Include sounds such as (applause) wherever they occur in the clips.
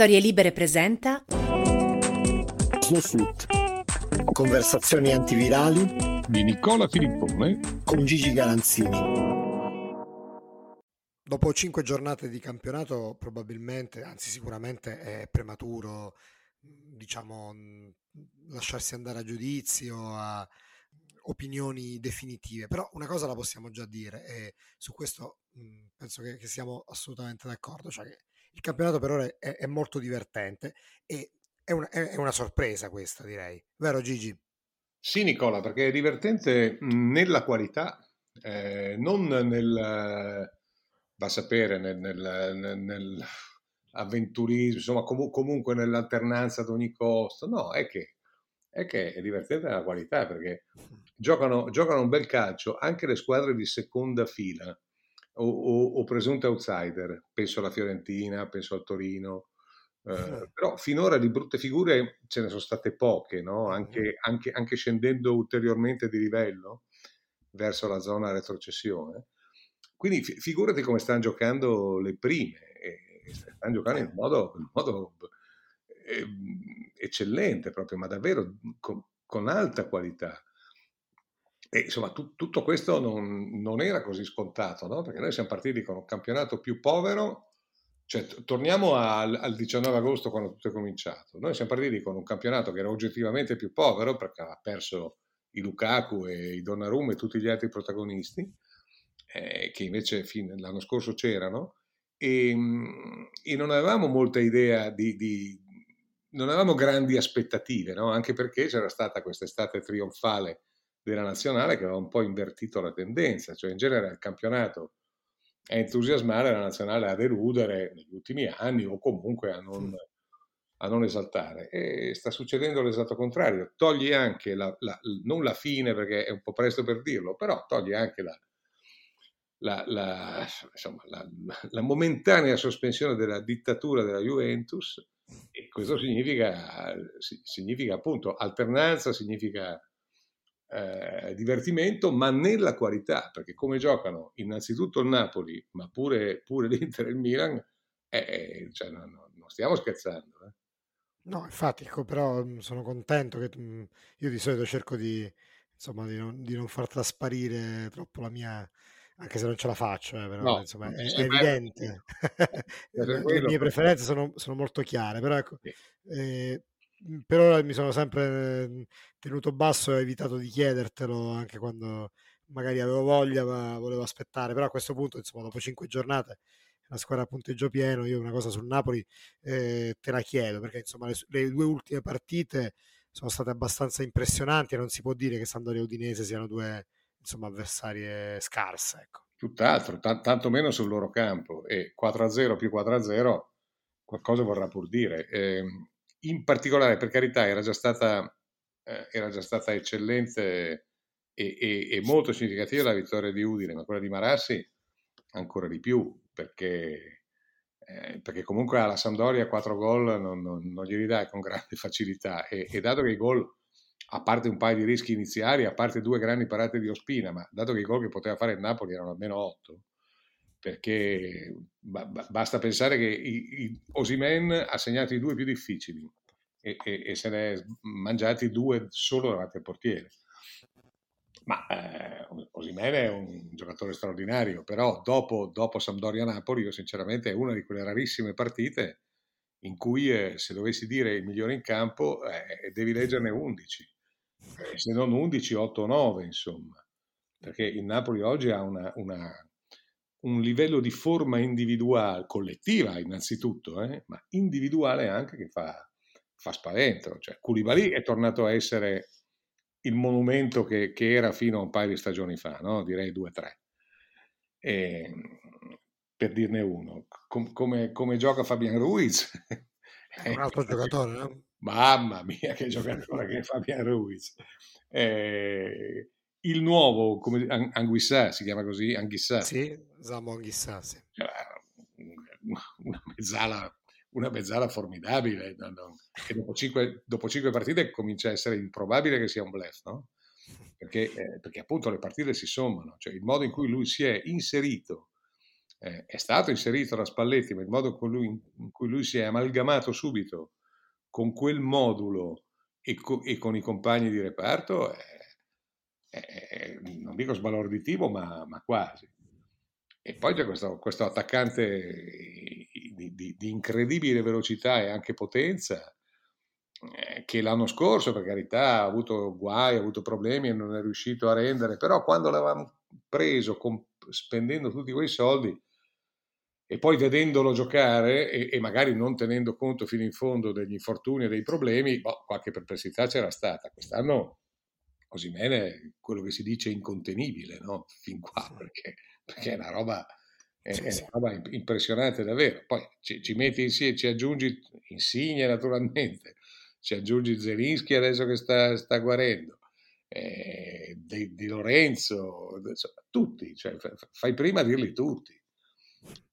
Storie Libere presenta Snowsuit. Conversazioni antivirali di Nicola Filippone con Gigi Galanzini. Dopo cinque giornate di campionato, probabilmente, anzi sicuramente è prematuro, diciamo, lasciarsi andare a giudizio, a opinioni definitive. Però una cosa la possiamo già dire e su questo penso che, che siamo assolutamente d'accordo, cioè che il campionato per ora è, è molto divertente e è una, è una, sorpresa questa, direi. Vero Gigi? Sì, Nicola, perché è divertente nella qualità, eh, non nel, va a sapere, nel, nel, nel avventurismo, insomma, com- comunque nell'alternanza ad ogni costo. No, è che, è che è divertente nella qualità perché (laughs) giocano, giocano un bel calcio anche le squadre di seconda fila o, o, o presunte outsider, penso alla Fiorentina, penso al Torino, eh, però finora di brutte figure ce ne sono state poche, no? anche, anche, anche, scendendo ulteriormente di livello verso la zona retrocessione. Quindi fi- figurati come stanno giocando le prime, e stanno giocando in modo, in modo eh, eccellente proprio, ma davvero con, con alta qualità. E insomma, tu, tutto questo non, non, era così scontato, no? perché noi siamo partiti con un campionato più povero, cioè torniamo al, al 19 agosto quando tutto è cominciato. Noi siamo partiti con un campionato che era oggettivamente più povero perché ha perso i Lukaku e i Donnarumma e tutti gli altri protagonisti, eh, che invece fin, l'anno scorso c'erano, e, e, non avevamo molta idea di, di non avevamo grandi aspettative, no? anche perché c'era stata quest'estate trionfale della nazionale che aveva un po' invertito la tendenza, cioè in genere il campionato a entusiasmare, la nazionale a deludere negli ultimi anni o comunque a non, a non esaltare. E sta succedendo l'esatto contrario, togli anche, la, la, non la fine perché è un po' presto per dirlo, però togli anche la, la, la, insomma, la, la, momentanea sospensione della dittatura della Juventus e questo significa, significa appunto alternanza, significa eh, divertimento, ma nella qualità, perché come giocano innanzitutto il Napoli, ma pure, pure l'Inter e il Milan, eh, eh cioè, no, no, non stiamo scherzando. Eh. No, infatti, ecco, però mm, sono contento che mm, io di solito cerco di, insomma, di, non, di non far trasparire troppo la mia, anche se non ce la faccio, eh, però no, insomma, è, è evidente. (laughs) Le mie preferenze sono, sono, molto chiare, però ecco, eh, Mhmm, per ora mi sono sempre mhmm, tenuto basso e ho evitato di chiedertelo anche quando magari avevo voglia, ma volevo aspettare. Però a questo punto, insomma, dopo cinque giornate, la squadra a punteggio pieno, io una cosa sul Napoli eh, te la chiedo, perché insomma le, le, due ultime partite sono state abbastanza impressionanti e non si può dire che Sandoria e Udinese siano due insomma, avversarie scarse. Ecco. Tutt'altro, t- tanto meno sul loro campo. E 4-0 più 4-0 qualcosa vorrà pur dire. Eh, in particolare, per carità, era già stata, eh, era già stata eccellente e, e, e, molto significativa la vittoria di Udine, ma quella di Marassi ancora di più, perché, eh, perché comunque alla Sampdoria 4 gol non, non, non glieli dai con grande facilità e, e dato che i gol a parte un paio di rischi iniziali, a parte due grandi parate di Ospina, ma dato che i gol che poteva fare il Napoli erano almeno 8, perché basta pensare che Osimen ha segnato i due più difficili e, e, e, se ne è mangiati due solo davanti al portiere. Ma eh, Osimen è un giocatore straordinario, però dopo, dopo Sampdoria-Napoli io sinceramente è una di quelle rarissime partite in cui eh, se dovessi dire il migliore in campo eh, devi leggerne 11, eh, se non 11, 8 o 9 insomma, perché il Napoli oggi ha una, una un livello di forma individuale, collettiva innanzitutto, eh, ma individuale anche che fa, fa spavento. Cioè, Koulibaly è tornato a essere il monumento che, che, era fino a un paio di stagioni fa, no? direi due o tre. E, per dirne uno, Com- come, come, gioca Fabian Ruiz. (laughs) È un altro giocatore, no? Mamma mia, che giocatore (laughs) che è Fabian Ruiz. Eh, il nuovo, come Anguissa, si chiama così? Anghissà. Sì, Samo Anghissà, sì. Cioè, una mezzala, una mezzala formidabile, no, no. che dopo cinque, dopo cinque, partite comincia a essere improbabile che sia un blef, no? Perché, eh, perché appunto le partite si sommano, cioè il modo in cui lui si è inserito eh, è stato inserito da Spalletti, ma il modo con lui, in cui lui si è amalgamato subito con quel modulo e, co- e con i compagni di reparto è, è, non dico sbalorditivo, ma, ma, quasi. E poi c'è questo, questo attaccante di, di, di, incredibile velocità e anche potenza, eh, che l'anno scorso, per carità, ha avuto guai, ha avuto problemi e non è riuscito a rendere, però quando l'avevamo preso con, spendendo tutti quei soldi, e poi vedendolo giocare e, e, magari non tenendo conto fino in fondo degli infortuni e dei problemi, boh, qualche perplessità c'era stata. Quest'anno Osimene quello che si dice incontenibile, no? Fin qua, perché, perché è una roba, è, è una roba impressionante davvero. Poi ci, ci metti insieme, ci aggiungi Insigne naturalmente, (laughs) ci aggiungi Zelinski adesso che sta, sta guarendo, eh, di, di, Lorenzo, tutti, cioè, fai prima a dirli tutti.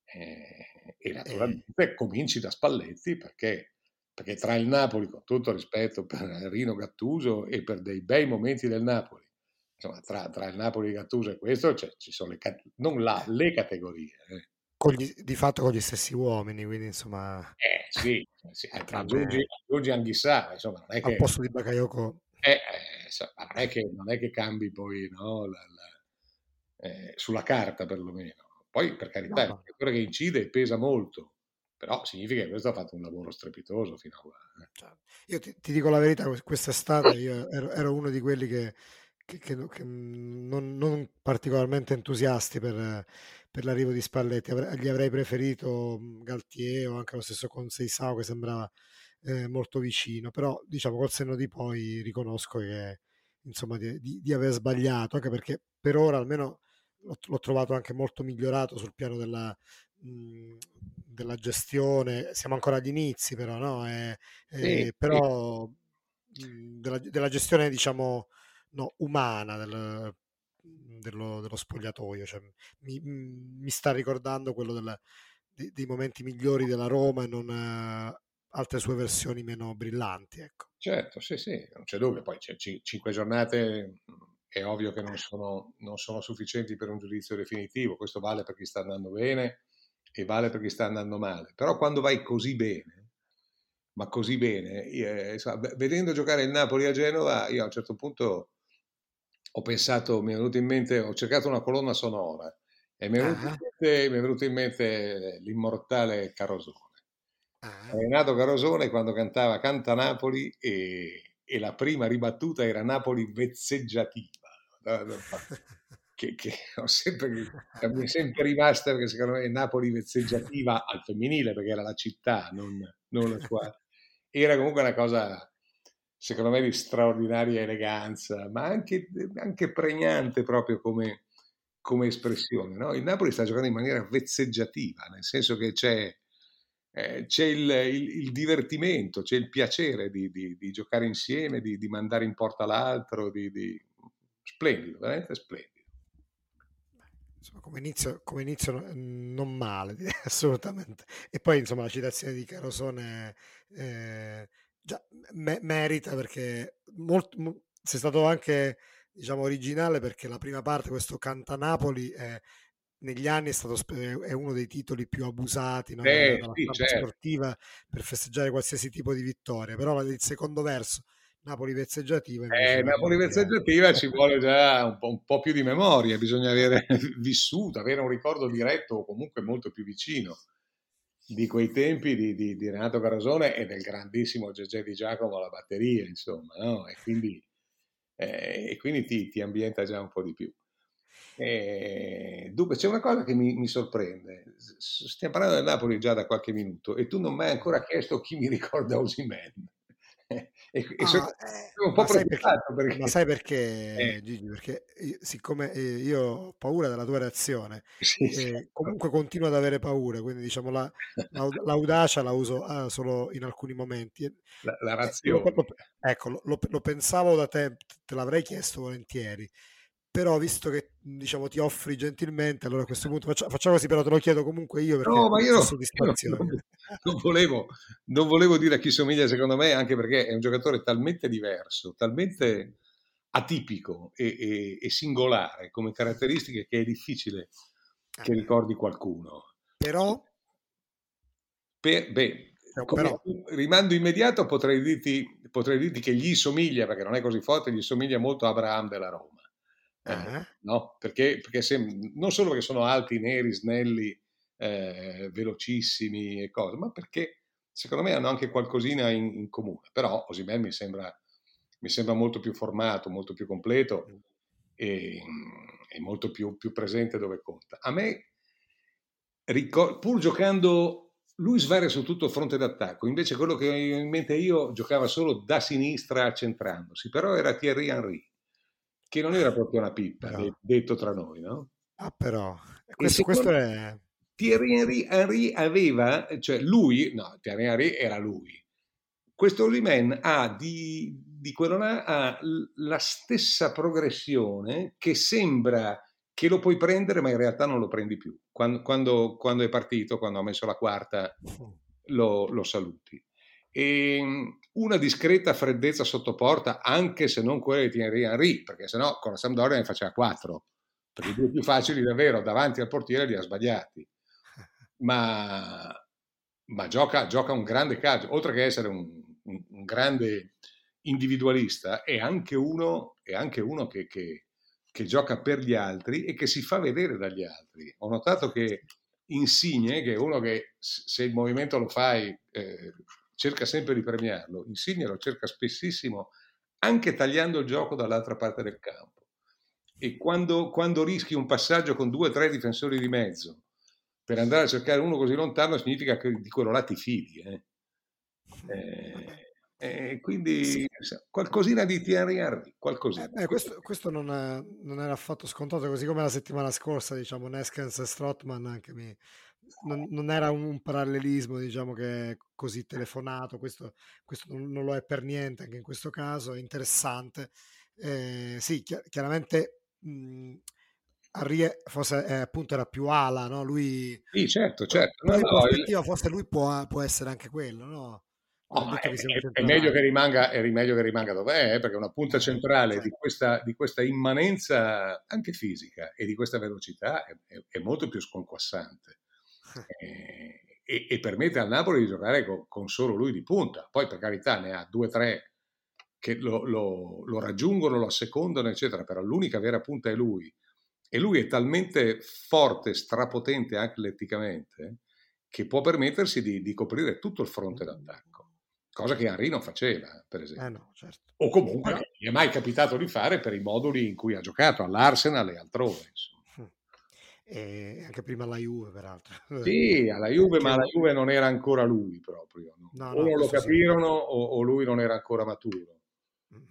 Eh, e naturalmente eh. cominci da Spalletti perché, perché tra il Napoli, con tutto rispetto per Rino Gattuso e per dei bei momenti del Napoli, insomma, tra, tra il Napoli e Gattuso e questo cioè, ci sono le, non la, le categorie. Eh. Gli, di fatto con gli stessi uomini, quindi insomma... Eh sì, sì (laughs) aggiungi, aggiungi Anghissà, insomma non è che... Al posto di Bakayoko... Eh, eh, non, è che, non è che cambi poi no, la, la, eh, sulla carta perlomeno. Poi, per carità, no, è un giocatore che incide e pesa molto, però significa che questo ha fatto un lavoro strepitoso fino a qua. Eh. Certo. Io ti, ti, dico la verità, quest'estate io ero, ero uno di quelli che, che, che, che non, non, particolarmente entusiasti per, per, l'arrivo di Spalletti. Avrei, gli avrei preferito Galtier o anche lo stesso Conseisao che sembrava eh, molto vicino, però diciamo col senno di poi riconosco che insomma di, di, di aver sbagliato, anche perché per ora almeno l'ho, l'ho trovato anche molto migliorato sul piano della, mh, mhmm, della gestione. Siamo ancora agli inizi, però, no? E, sì, però sì. Mhmm, della, della, gestione, diciamo, no, umana del, dello, dello, spogliatoio. Cioè, mi, mi, sta ricordando quello della, dei, dei, momenti migliori della Roma e non uh, altre sue versioni meno brillanti. Ecco. Certo, sì, sì, non c'è dubbio. Poi c'è c- cinque giornate è ovvio che non sono, non sono sufficienti per un giudizio definitivo, questo vale per chi sta andando bene e vale per chi sta andando male, però quando vai così bene, ma così bene, eh, vedendo giocare il Napoli a Genova, io a un certo punto ho pensato, mi è venuto in mente, ho cercato una colonna sonora e mi è venuto, uh-huh. in, mente, mi è venuto in mente l'immortale Carosone. Uh-huh. Renato Carosone quando cantava Canta Napoli e, e la prima ribattuta era Napoli vezzeggiativa (laughs) che, che (laughs) sempre, che mi è sempre rimasta perché secondo me Napoli vezzeggiativa al femminile perché era la città, non, non la squadra. Era comunque una cosa, secondo me, di straordinaria eleganza, ma anche, anche pregnante proprio come, come espressione. No? Il Napoli sta giocando in maniera vezzeggiativa, nel senso che c'è, eh, c'è il, il, il, divertimento, c'è il piacere di, di, di giocare insieme, di, di, mandare in porta l'altro, di, splendido, veramente splendido. Insomma, come inizio, come inizio non male, (laughs) assolutamente. E poi insomma la citazione di Carosone eh, già, me, merita perché molto, mo, sei stato anche diciamo originale perché la prima parte, questo Canta Napoli, eh, negli anni è, stato, è uno dei titoli più abusati no? eh, dalla sì, certo. sportiva per festeggiare qualsiasi tipo di vittoria, però il secondo verso Napoli vezzeggiativa. Eh, Napoli vezzeggiativa ci vuole già un po', un po', più di memoria, bisogna avere (laughs) vissuto, avere un ricordo diretto o comunque molto più vicino di quei tempi di, di, di Renato Carosone e del grandissimo Gegè Di Giacomo alla batteria, insomma, no? E quindi, eh, e quindi ti, ti, ambienta già un po' di più. E, dunque, c'è una cosa che mi, mi, sorprende. Stiamo parlando del Napoli già da qualche minuto e tu non mi hai ancora chiesto chi mi ricorda Osimen. (laughs) e, e sono, ah, sono un po' preoccupato perché, perché... Ma sai (laughs) perché, eh. Gigi? Perché io, siccome io ho paura della tua reazione, sì, sì. (laughs) Comunque continuo ad avere paura, quindi diciamo la, l'audacia la uso ah, solo in alcuni momenti. La, la razione. Lo, ecco, lo, lo, pensavo da te, te l'avrei chiesto volentieri però visto che diciamo ti offri gentilmente allora a questo punto faccia, facciamo così però te lo chiedo comunque io perché no ma io soddisfazione. Non, volevo, non volevo dire a chi somiglia secondo me anche perché è un giocatore talmente diverso talmente atipico e, e, e singolare come caratteristiche che è difficile che ricordi qualcuno. Però? Per, beh, come rimando immediato potrei dirti, potrei dirti, che gli somiglia, perché non è così forte, gli somiglia molto a Abraham della Roma. Uh-huh. no? Perché, perché se, non solo perché sono alti, neri, snelli, eh, velocissimi e cose, ma perché secondo me hanno anche qualcosina in, in comune. Però Osimè mi sembra, mi sembra molto più formato, molto più completo mm. e, e molto più, più, presente dove conta. A me, ricor- pur giocando lui svaria su tutto il fronte d'attacco, invece quello che ho in mente io giocava solo da sinistra accentrandosi, però era Thierry Henry, che non era proprio una pippa, però. detto tra noi, no? Ah però, questo, questo è... Thierry Henry, Henry, aveva, cioè lui, no, Thierry Henry era lui. Questo Olimen ha di, di quello là ha la stessa progressione che sembra che lo puoi prendere, ma in realtà non lo prendi più. Quando, quando, quando è partito, quando ha messo la quarta, (laughs) lo, lo saluti. E ehm, una discreta freddezza sotto porta, anche se non quella di Thierry Henry, perché sennò con la Sampdoria ne faceva quattro, perché i due più facili davvero davanti al portiere li ha sbagliati. Ma, ma gioca, gioca, un grande calcio, oltre che essere un, un, un grande individualista, è anche uno, è anche uno che, che che gioca per gli altri e che si fa vedere dagli altri. Ho notato che Insigne, che è uno che se il movimento lo fai eh, cerca sempre di premiarlo, Insigne lo cerca spessissimo anche tagliando il gioco dall'altra parte del campo. E quando, quando rischi un passaggio con due o tre difensori di mezzo per andare a cercare uno così lontano, significa che di quello là ti fidi. Eh. Eh, e quindi sì. qualcosina di Thierry Henry, qualcosina. Eh, questo, questo non, è, non, era affatto scontato, così come la settimana scorsa, diciamo, Neskens e Strotman anche mi, non, non, era un, parallelismo, diciamo, che così telefonato, questo, questo non, non, lo è per niente, anche in questo caso è interessante. Eh, sì, chiaramente mh, Henry forse eh, appunto era più ala, no? Lui... Sì, certo, certo. No, no, il... forse lui può, può essere anche quello, no? Oh, è, è, meglio che rimanga, è meglio che rimanga dov'è, eh, perché una punta eh, centrale di certo. questa, di questa, immanenza anche fisica e di questa velocità è, è molto più sconquassante eh, e, e, permette al Napoli di giocare con, con, solo lui di punta. Poi per carità ne ha due o tre che lo, lo, lo, raggiungono, lo assecondano, eccetera, però l'unica vera punta è lui. E lui è talmente forte, strapotente atleticamente, che può permettersi di, di coprire tutto il fronte d'attacco cosa che Henry non faceva, per esempio. Eh no, certo. O comunque Però... gli è mai capitato di fare per i moduli in cui ha giocato, all'Arsenal e altrove. Insomma. E anche prima alla Juve, peraltro. (laughs) Sì, alla Juve, ma la Juve non era ancora lui proprio. No? No, o non lo capirono o, o, lui non era ancora maturo.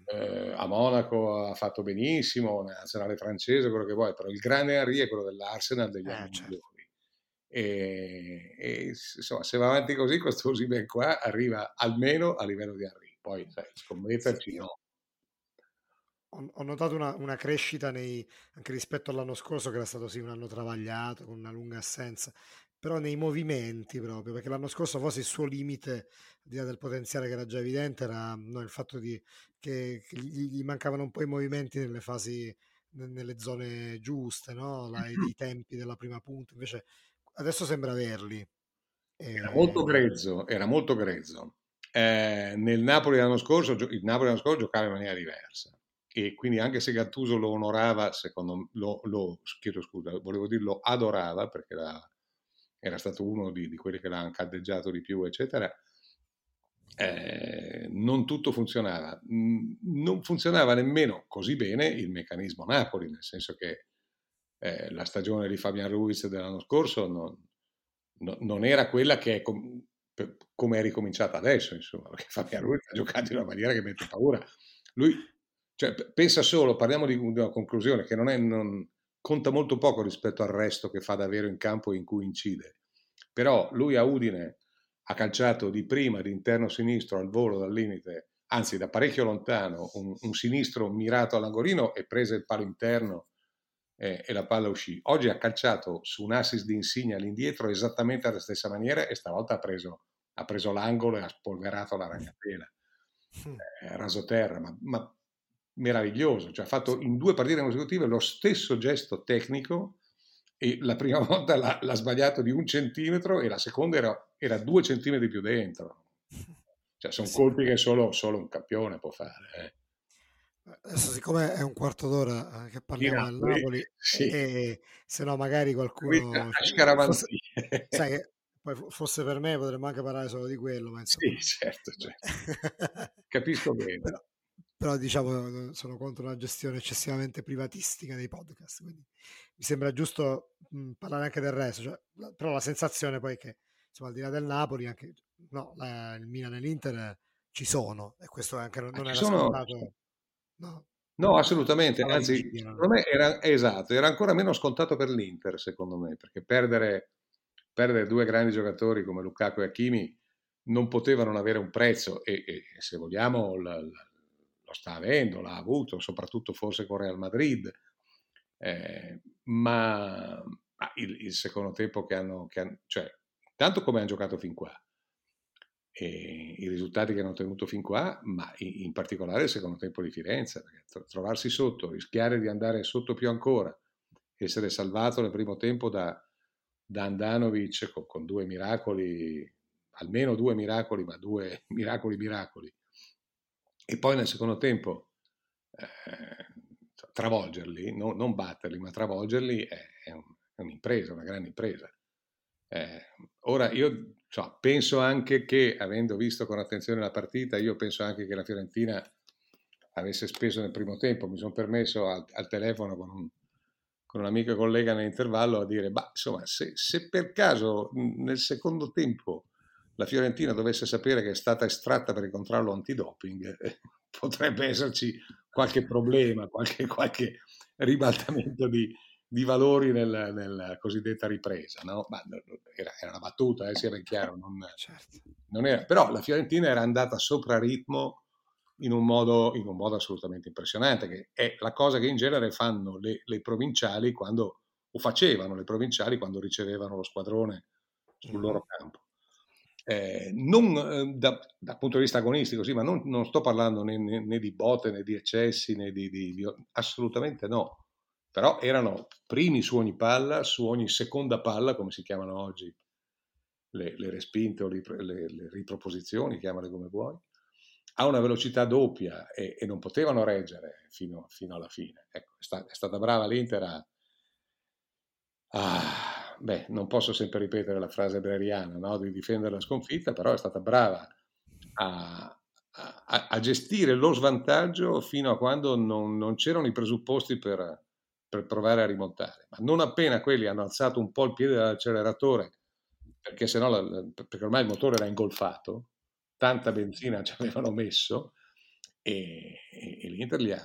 Eh, a Monaco ha fatto benissimo, nazionale francese, quello che vuoi, però il grande Henry è quello dell'Arsenal degli eh, anni certo. E, e, insomma, se va avanti così, questo Osimen qua arriva almeno a livello di Henry. Poi, sai, scommetterci sì, no. Ho, ho notato una, una crescita nei, anche rispetto all'anno scorso, che era stato sì un anno travagliato, con una lunga assenza, però nei movimenti proprio, perché l'anno scorso forse il suo limite, al di là del potenziale che era già evidente, era no, il fatto di, che, che gli, mancavano un po' i movimenti nelle fasi, nelle zone giuste, no? La, i tempi della prima punta, invece adesso sembra averli. Era molto ehm grezzo, era molto grezzo. Eh, nel Napoli l'anno scorso, il Napoli l'anno scorso giocava in maniera diversa e quindi anche se Gattuso lo onorava, secondo lo, lo chiedo scusa, volevo dirlo adorava perché era, era stato uno di, di, quelli che l'hanno caldeggiato di più, eccetera, eh, non tutto funzionava. Non funzionava nemmeno così bene il meccanismo Napoli, nel senso che eh, la stagione di Fabian Ruiz dell'anno scorso non, no, non era quella che è com- come è ricominciata adesso, insomma, perché Fabian Ruiz ha giocato in una maniera che mette paura. Lui cioè, pensa solo, parliamo di una conclusione, che non, è, non conta molto poco rispetto al resto che fa davvero in campo e in cui incide. Però lui a Udine ha calciato di prima di interno sinistro al volo dal limite, anzi da parecchio lontano, un, un sinistro mirato all'angolino e prese il palo interno eh, e la palla uscì. Oggi ha calciato su un assist di Insigne all'indietro esattamente alla stessa maniera e stavolta ha preso, ha preso l'angolo e ha spolverato la ragnatela. Mm. Eh, rasoterra, ma, ma meraviglioso. Cioè, ha fatto in due partite consecutive lo stesso gesto tecnico e la prima (laughs) volta l'ha, l'ha sbagliato di un centimetro e la seconda era, era due centimetri più dentro. Cioè, sono sì. colpi che solo, solo, un campione può fare. Eh. Adesso, siccome è un quarto d'ora eh, che parliamo del Napoli, sì. e se no, magari qualcuno. Fosse, sai che poi fosse per me potremmo anche parlare solo di quello. Ma insomma... Sì, certo, certo. (laughs) capisco bene. Però, però, diciamo sono contro una gestione eccessivamente privatistica dei podcast. Quindi mi sembra giusto mh, parlare anche del resto. Cioè, però la sensazione poi è che insomma, al di là del Napoli, anche no, la, il Milan e l'Inter ci sono, e questo anche non, non era sono... scontato No, no assolutamente. Anzi, secondo me era esatto, era ancora meno scontato per l'Inter, secondo me, perché perdere, perdere due grandi giocatori come Lukaku e Hakimi non potevano non avere un prezzo e, e se vogliamo la, la, sta avendo, l'ha avuto, soprattutto forse con Real Madrid. Eh, ma, ma il, il, secondo tempo che hanno, che hanno, cioè, tanto come hanno giocato fin qua, e i risultati che hanno ottenuto fin qua, ma in particolare il secondo tempo di Firenze, trovarsi sotto, rischiare di andare sotto più ancora, essere salvato nel primo tempo da, da Andanovic con, con, due miracoli, almeno due miracoli, ma due (laughs) miracoli miracoli, e poi nel secondo tempo eh, travolgerli, no, non batterli, ma travolgerli è, è, un, è un'impresa, una grande impresa. Eh, ora io cioè, penso anche che, avendo visto con attenzione la partita, io penso anche che la Fiorentina avesse speso nel primo tempo. Mi sono permesso al, al telefono con un, con un amico e collega nell'intervallo a dire, bah, insomma, se, se, per caso nel secondo tempo la Fiorentina dovesse sapere che è stata estratta per il controllo antidoping, eh, (laughs) potrebbe esserci qualche problema, qualche, qualche ribaltamento di, di valori nella, nella cosiddetta ripresa, no? Ma era, era, una battuta, eh, sia ben chiaro, non, certo. non era, però la Fiorentina era andata sopra ritmo in un, modo, in un modo assolutamente impressionante, che è la cosa che in genere fanno le, le provinciali quando, o facevano le provinciali quando ricevevano lo squadrone sul loro campo. Eh, non eh, da, dal punto di vista agonistico, sì, ma non, non sto parlando né, né, né, di botte né di eccessi, né di, di, di, assolutamente no però erano primi su ogni palla, su ogni seconda palla, come si chiamano oggi le, le respinte o le, le, le, riproposizioni, chiamale come vuoi, a una velocità doppia e, e non potevano reggere fino, fino alla fine. Ecco, è, sta, è, stata brava l'Inter a... Ah, beh, non posso sempre ripetere la frase breriana no? di difendere la sconfitta, però è stata brava a, a, a gestire lo svantaggio fino a quando non, non c'erano i presupposti per, per provare a rimontare. Ma non appena quelli hanno alzato un po' il piede dall'acceleratore, perché, sennò la, perché ormai il motore era ingolfato, tanta benzina ci avevano messo, e, e, e l'Inter li ha,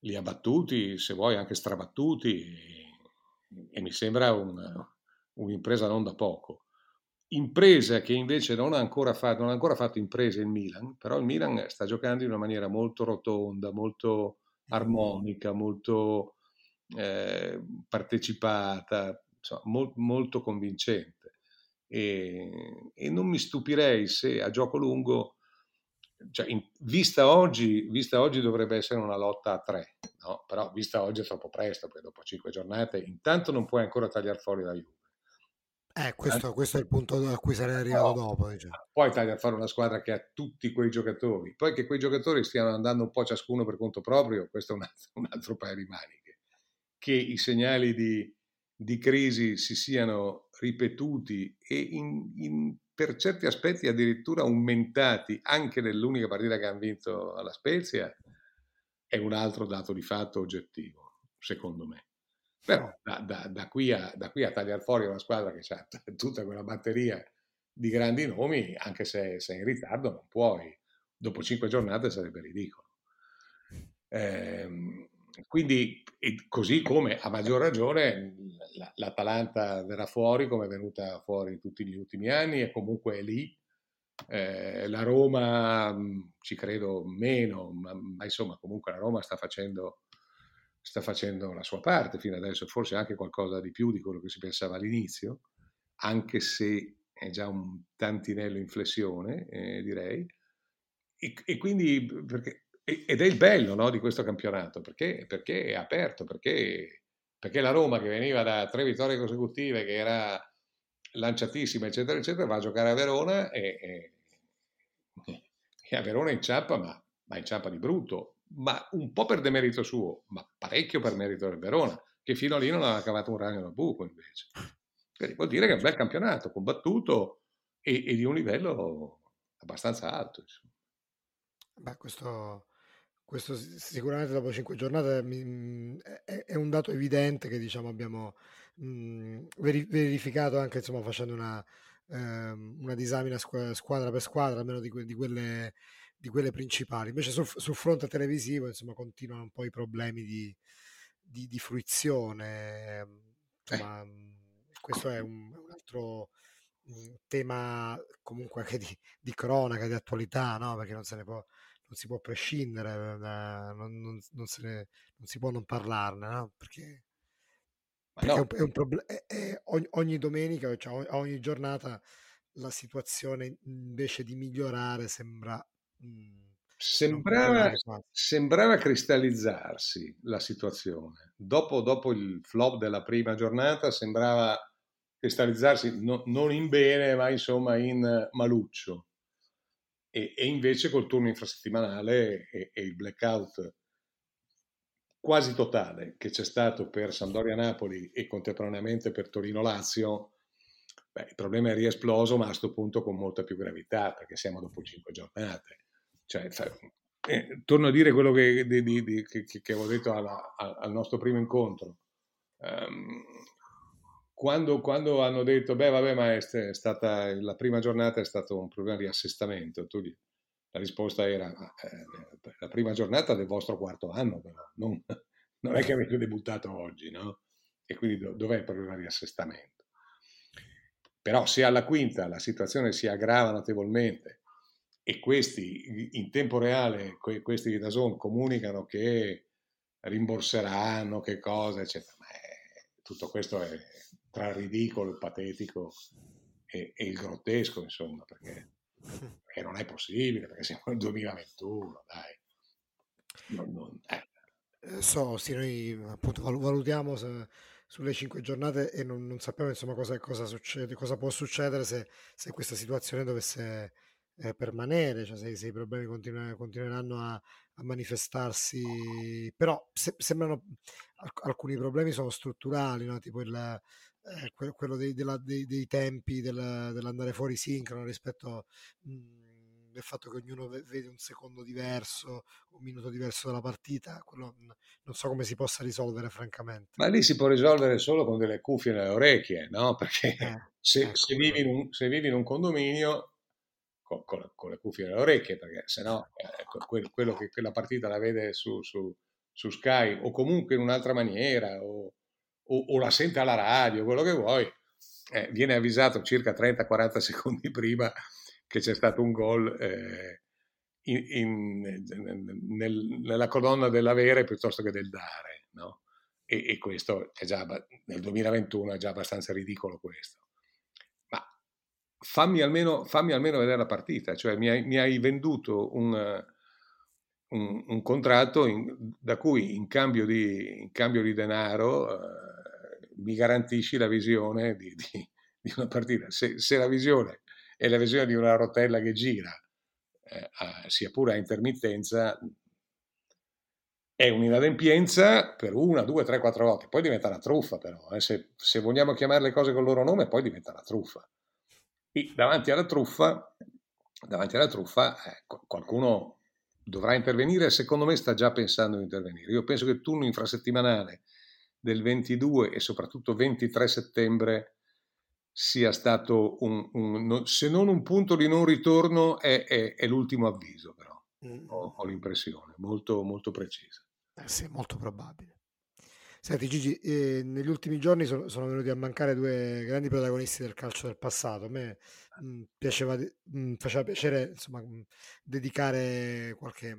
li ha, battuti, se vuoi anche strabattuti, e, mi sembra un, un'impresa non da poco. Impresa che invece non ha, ancora fatto, non ha ancora fatto imprese il Milan, però il Milan sta giocando in una maniera molto rotonda, molto armonica, molto eh, partecipata, insomma, mol, molto convincente. E, e, non mi stupirei se a gioco lungo, cioè in, vista, oggi, vista oggi dovrebbe essere una lotta a tre, no? però vista oggi è troppo presto, perché dopo cinque giornate intanto non puoi ancora tagliare fuori la Juve. Eh, questo, questo, è il punto a cui sarei arrivato no, dopo. Diciamo. Poi tagliare fuori una squadra che ha tutti quei giocatori. Poi che quei giocatori stiano andando un po' ciascuno per conto proprio, questo è un altro, un altro paio di maniche. Che i segnali di, di crisi si siano ripetuti e in, in, per certi aspetti addirittura aumentati anche nell'unica partita che hanno vinto alla Spezia, è un altro dato di fatto oggettivo, secondo me. Però da, da, da, qui a, da qui a tagliare fuori una squadra che ha tutta quella batteria di grandi nomi, anche se sei in ritardo, non puoi. Dopo cinque giornate sarebbe ridicolo. Eh, quindi, così come a maggior ragione l'Atalanta verrà fuori come è venuta fuori tutti gli ultimi anni e comunque è lì. Eh, la Roma ci credo meno, ma, ma, insomma comunque la Roma sta facendo sta facendo la sua parte fino adesso, forse anche qualcosa di più di quello che si pensava all'inizio, anche se è già un tantinello in flessione, eh, direi. E, e quindi, perché, ed è il bello no, di questo campionato, perché, perché, è aperto, perché, perché la Roma che veniva da tre vittorie consecutive, che era lanciatissima, eccetera, eccetera, va a giocare a Verona e, e, e a Verona inciampa, ma, ma inciampa di brutto, ma un po' per demerito suo, ma parecchio per merito del Verona, che fino a lì non aveva cavato un ragno da buco invece. Quindi vuol dire che è un bel campionato, combattuto e, e di un livello abbastanza alto. Insomma. Beh, questo, questo sicuramente dopo cinque giornate mi, è, un dato evidente che diciamo, abbiamo mh, verificato anche insomma, facendo una, ehm, una disamina squadra per squadra, almeno di, que- di, quelle, di quelle, principali. Invece sul, sul, fronte televisivo insomma, continuano un po' i problemi di, di, di fruizione. Ehm, insomma, eh. questo è un, un altro tema comunque anche di, di, cronaca, di attualità, no? perché non se ne può, non si può prescindere, non, non, non, se ne, non si può non parlarne, no? perché, perché no. è un, è un problem- è, è ogni, ogni, domenica, cioè ogni giornata, la situazione invece di migliorare sembra... Mh, Sembrava, sembrava, cristallizzarsi la situazione. Dopo, dopo, il flop della prima giornata sembrava cristallizzarsi no, non in bene, ma insomma in maluccio. E, e invece col turno infrasettimanale e, e, il blackout quasi totale che c'è stato per Sampdoria-Napoli e contemporaneamente per Torino-Lazio, beh, il problema è riesploso, ma a questo punto con molta più gravità, perché siamo dopo cinque giornate. Cioè, eh, torno a dire quello che, di, di, che, che avevo detto alla, al nostro primo incontro. Um, quando, quando, hanno detto, beh, vabbè, ma è stata, la prima giornata è stato un problema di assestamento, tu, la risposta era, eh, la prima giornata del vostro quarto anno, però, non, non, è che avete debuttato oggi, no? E quindi dov'è il problema di assestamento? Però se alla quinta la situazione si aggrava notevolmente e questi in tempo reale, questi di Dazon comunicano che rimborseranno, che cosa, eccetera, ma è, tutto questo è, tra il ridicolo, il patetico e, e il grottesco, insomma, perché, (laughs) perché, non è possibile, perché siamo nel 2021, dai. Non, non, eh. eh. So, sì, noi appunto valutiamo se, sulle cinque giornate e non, non sappiamo insomma cosa, cosa, succede, cosa può succedere se, se questa situazione dovesse eh, permanere, cioè se, se, i problemi continu- continueranno a, a manifestarsi, però se, sembrano alcuni problemi sono strutturali, no? tipo il, eh, quello dei, della, dei, dei tempi del, dell'andare fuori sincrono rispetto mh, mhmm, del fatto che ognuno vede un secondo diverso, un minuto diverso della partita, quello non so come si possa risolvere francamente. Ma lì si può risolvere solo con delle cuffie nelle orecchie, no? (laughs) Perché eh, se, ecco. se, vivi un, se, vivi in un, condominio con, con, con le cuffie nelle orecchie, perché se no eh, quello che quella partita la vede su, su, su Sky o comunque in un'altra maniera o o, o la sente alla radio, quello che vuoi, eh, viene avvisato circa 30-40 (laughs) secondi prima che c'è stato un gol eh, in, in, nel, nella colonna dell'avere piuttosto che del dare. No? E, e, questo è già nel 2021 è già abbastanza ridicolo questo. Ma fammi almeno, fammi almeno vedere la partita, cioè mi hai, mi hai venduto un, un, un contratto in, da cui in cambio di, in cambio di denaro eh, mi garantisci la visione di, di, di una partita. Se, se, la visione è la visione di una rotella che gira, eh, a, sia pure a intermittenza, è un'inadempienza per una, due, tre, quattro volte. Poi diventa una truffa, però. Eh. Se, se, vogliamo chiamare le cose col loro nome, poi diventa una truffa. E davanti alla truffa, davanti alla truffa eh, qualcuno dovrà intervenire. Secondo me sta già pensando di intervenire. Io penso che il turno infrasettimanale del 22 e soprattutto 23 settembre sia stato un, un, se non un punto di non ritorno è, è, è l'ultimo avviso però mm. ho, ho, l'impressione molto, molto precisa eh sì, molto probabile Senti Gigi, eh, negli ultimi giorni sono, sono, venuti a mancare due grandi protagonisti del calcio del passato. A me mh, mm, piaceva, mh, mm, faceva piacere insomma, mh, dedicare qualche,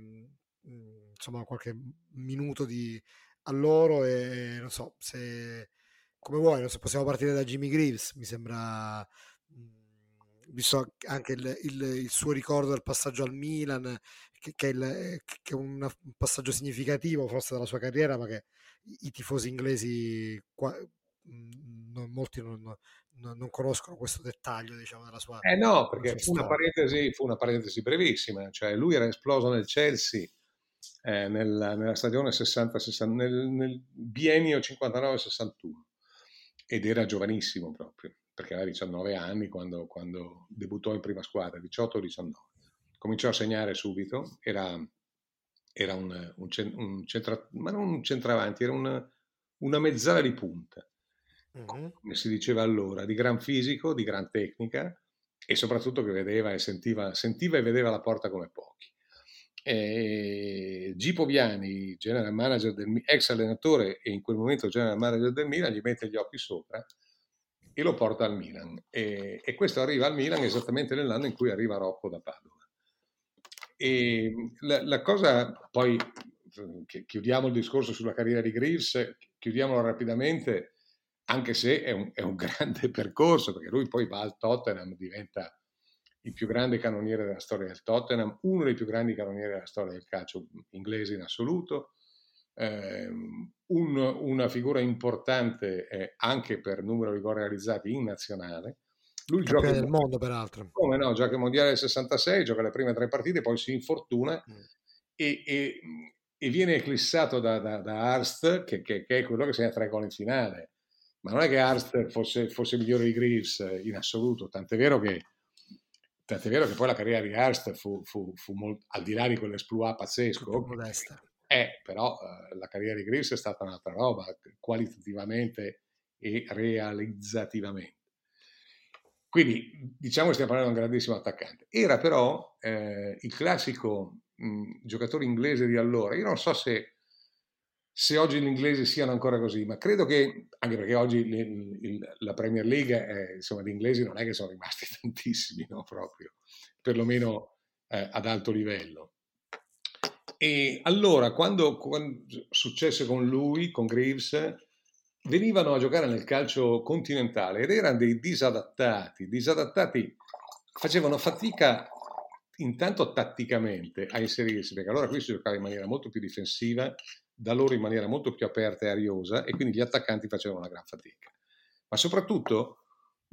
insomma, qualche minuto di, a loro e non so se come vuoi, non so, possiamo partire da Jimmy Greaves, mi sembra mh, visto anche il, il, il, suo ricordo del passaggio al Milan, che, che, è, il, che è un passaggio significativo forse della sua carriera, ma che i, i tifosi inglesi qua, non, molti non, non, non, conoscono questo dettaglio diciamo, della sua Eh no, perché fu una, fu una, parentesi, brevissima, cioè lui era esploso nel Chelsea eh, nella, nella, stagione 60-60, nel, nel biennio 59-61 ed era giovanissimo proprio, perché aveva 19 anni quando, quando debuttò in prima squadra, 18-19. Cominciò a segnare subito, era, era un, un, un centra, ma non un centravanti, era una, una mezzala di punta mm-hmm. come si diceva allora, di gran fisico, di gran tecnica e soprattutto che vedeva e sentiva, sentiva e vedeva la porta come pochi. E Gipo Viani, general manager del, ex allenatore e in quel momento general manager del Milan, gli mette gli occhi sopra e lo porta al Milan. E, e questo arriva al Milan esattamente nell'anno in cui arriva Rocco da Padova. E la, la cosa, poi chiudiamo il discorso sulla carriera di Greaves, chiudiamolo rapidamente anche se è un, è un, (laughs) grande percorso, perché lui poi va al Tottenham, diventa il più grande cannoniere della storia del Tottenham, uno dei più grandi cannonieri della storia del calcio inglese in assoluto, eh, un, una figura importante eh, anche per numero di gol realizzati in nazionale. Lui Campione gioca del mondo, peraltro. Come no, gioca il mondiale del 66, gioca le prime tre partite, poi si infortuna mm. e, e, e, viene eclissato da, da, da Arst, che, che, che, è quello che segna tre gol in finale ma non è che Arst fosse, fosse migliore di Greaves in assoluto, tant'è vero che, tant'è vero che poi la carriera di Arst fu, fu, fu molto, al di là di quell'esploit pazzesco, eh, però eh, la carriera di Greaves è stata un'altra roba, qualitativamente e realizzativamente. Quindi diciamo che stiamo parlando di un grandissimo attaccante. Era però eh, il classico mh, giocatore inglese di allora. Io non so se se oggi gli inglesi siano ancora così, ma credo che, anche perché oggi il, il, la Premier League, è, insomma, gli inglesi non è che sono rimasti (laughs) tantissimi, no, proprio, perlomeno eh, ad alto livello. E allora, quando, quando successe con lui, con Greaves, venivano a giocare nel calcio continentale ed erano dei disadattati, disadattati facevano fatica intanto tatticamente a inserirsi, perché allora qui si giocava in maniera molto più difensiva da loro in maniera molto più aperta e ariosa e quindi gli attaccanti facevano una gran fatica. Ma soprattutto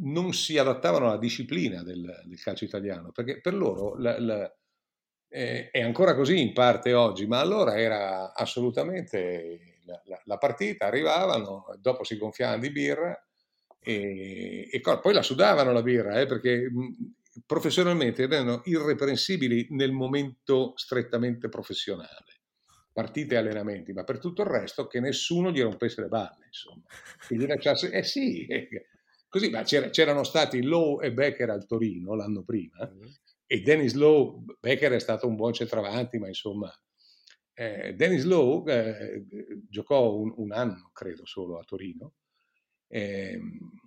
non si adattavano alla disciplina del, del calcio italiano, perché per loro la, la, eh, è ancora così in parte oggi, ma allora era assolutamente la, la partita, arrivavano, dopo si gonfiavano di birra e, e poi la sudavano la birra, eh, perché professionalmente erano irreprensibili nel momento strettamente professionale partite e allenamenti, ma per tutto il resto che nessuno gli rompesse le balle, insomma. Che gli lasciasse... Eh sì, eh, così, ma c'erano stati Lowe e Becker al Torino l'anno prima, mm-hmm. e Dennis Lowe, Becker è stato un buon centravanti, ma insomma... Eh, Dennis Lowe eh, giocò un, un, anno, credo, solo a Torino, eh,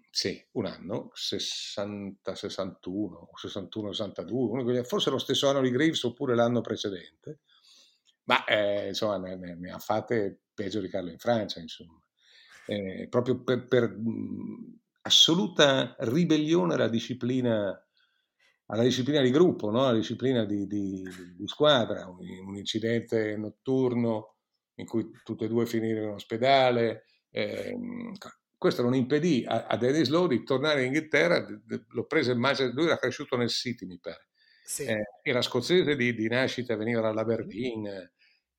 sì, un anno, 60-61 o 61-62, forse lo stesso anno di Graves oppure l'anno precedente, ma eh, insomma ne, ne, ne, ha fatte peggio di Carlo in Francia, insomma. Eh, proprio per, per mh, assoluta ribellione alla disciplina, alla disciplina di gruppo, no? alla disciplina di, di, di squadra, un, un, incidente notturno in cui tutte e due finirono in ospedale. Eh, questo non impedì a, a Dennis Lowe di tornare in Inghilterra, l'ho preso in Manchester, lui era cresciuto nel City, mi pare. Sì. Eh, era scozzese di, di, nascita, veniva dall'Aberdeen,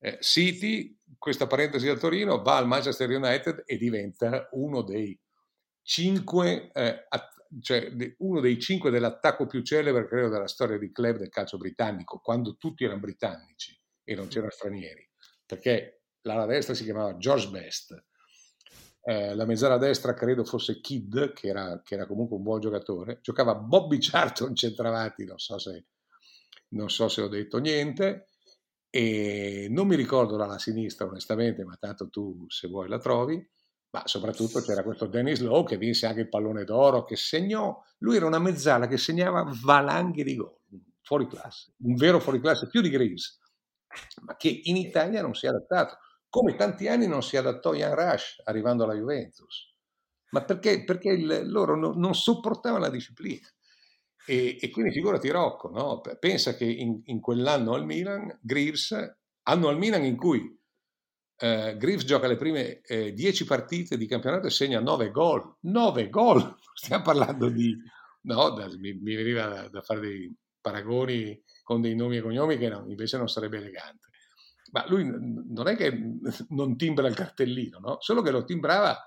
eh, City, questa parentesi al Torino, va al Manchester United e diventa uno dei cinque, eh, cioè uno dei cinque dell'attacco più celebre, credo, della storia di club del calcio britannico, quando tutti erano britannici e non c'erano stranieri, perché l'ala destra si chiamava George Best, eh, la mezzala destra credo fosse Kidd, che era, che era, comunque un buon giocatore, giocava Bobby Charlton (laughs) centravanti, non so se, non so se ho detto niente, e non mi ricordo dalla sinistra onestamente, ma tanto tu se vuoi la trovi, ma soprattutto c'era questo Dennis Lowe che vinse anche il pallone d'oro, che segnò, lui era una mezzala che segnava valanghe di gol, fuori classe, un vero fuori classe, più di Greaves, ma che in Italia non si è adattato, come tanti anni non si adattò Ian Rush arrivando alla Juventus, ma perché, perché il, loro no, non sopportavano la disciplina. E, e, quindi figurati Rocco, no? pensa che in, in, quell'anno al Milan, Greaves, anno al Milan in cui eh, Greaves gioca le prime 10 eh, partite di campionato e segna 9 gol. 9 gol! (laughs) Stiamo parlando di... No, da, mi, mi, veniva da, da, fare dei paragoni con dei nomi e cognomi che no, invece non sarebbe elegante. Ma lui non è che non timbra il cartellino, no? Solo che lo timbrava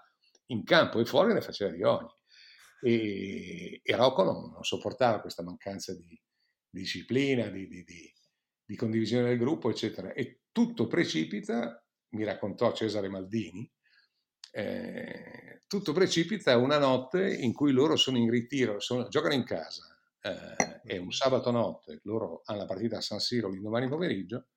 in campo e fuori ne faceva di ogni e, e Rocco non, non, sopportava questa mancanza di, di disciplina, di, di, di, condivisione del gruppo, eccetera. E tutto precipita, mi raccontò Cesare Maldini, eh, tutto precipita una notte in cui loro sono in ritiro, sono, giocano in casa, eh, è un sabato notte, loro hanno la partita a San Siro l'indomani pomeriggio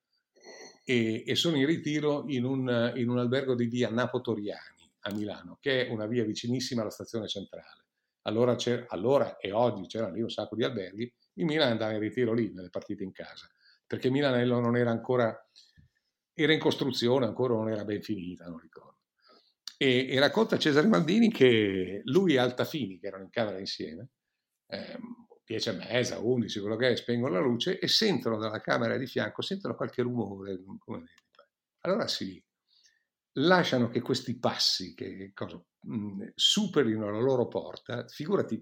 e, e sono in ritiro in un, in un albergo di via Napotoriani a Milano, che è una via vicinissima alla stazione centrale. Allora, allora, e oggi c'erano lì un sacco di alberghi, il Milan andava in ritiro lì nelle partite in casa, perché Milanello non era ancora, era in costruzione, ancora non era ben finita, non ricordo. E, e racconta Cesare Maldini che lui e Altafini, che erano in camera insieme, eh, 10 e mezza, 11, quello che è, spengono la luce e sentono dalla camera di fianco, sentono qualche rumore. Allora si lasciano che questi passi, che cosa, mh, superino la loro porta, figurati,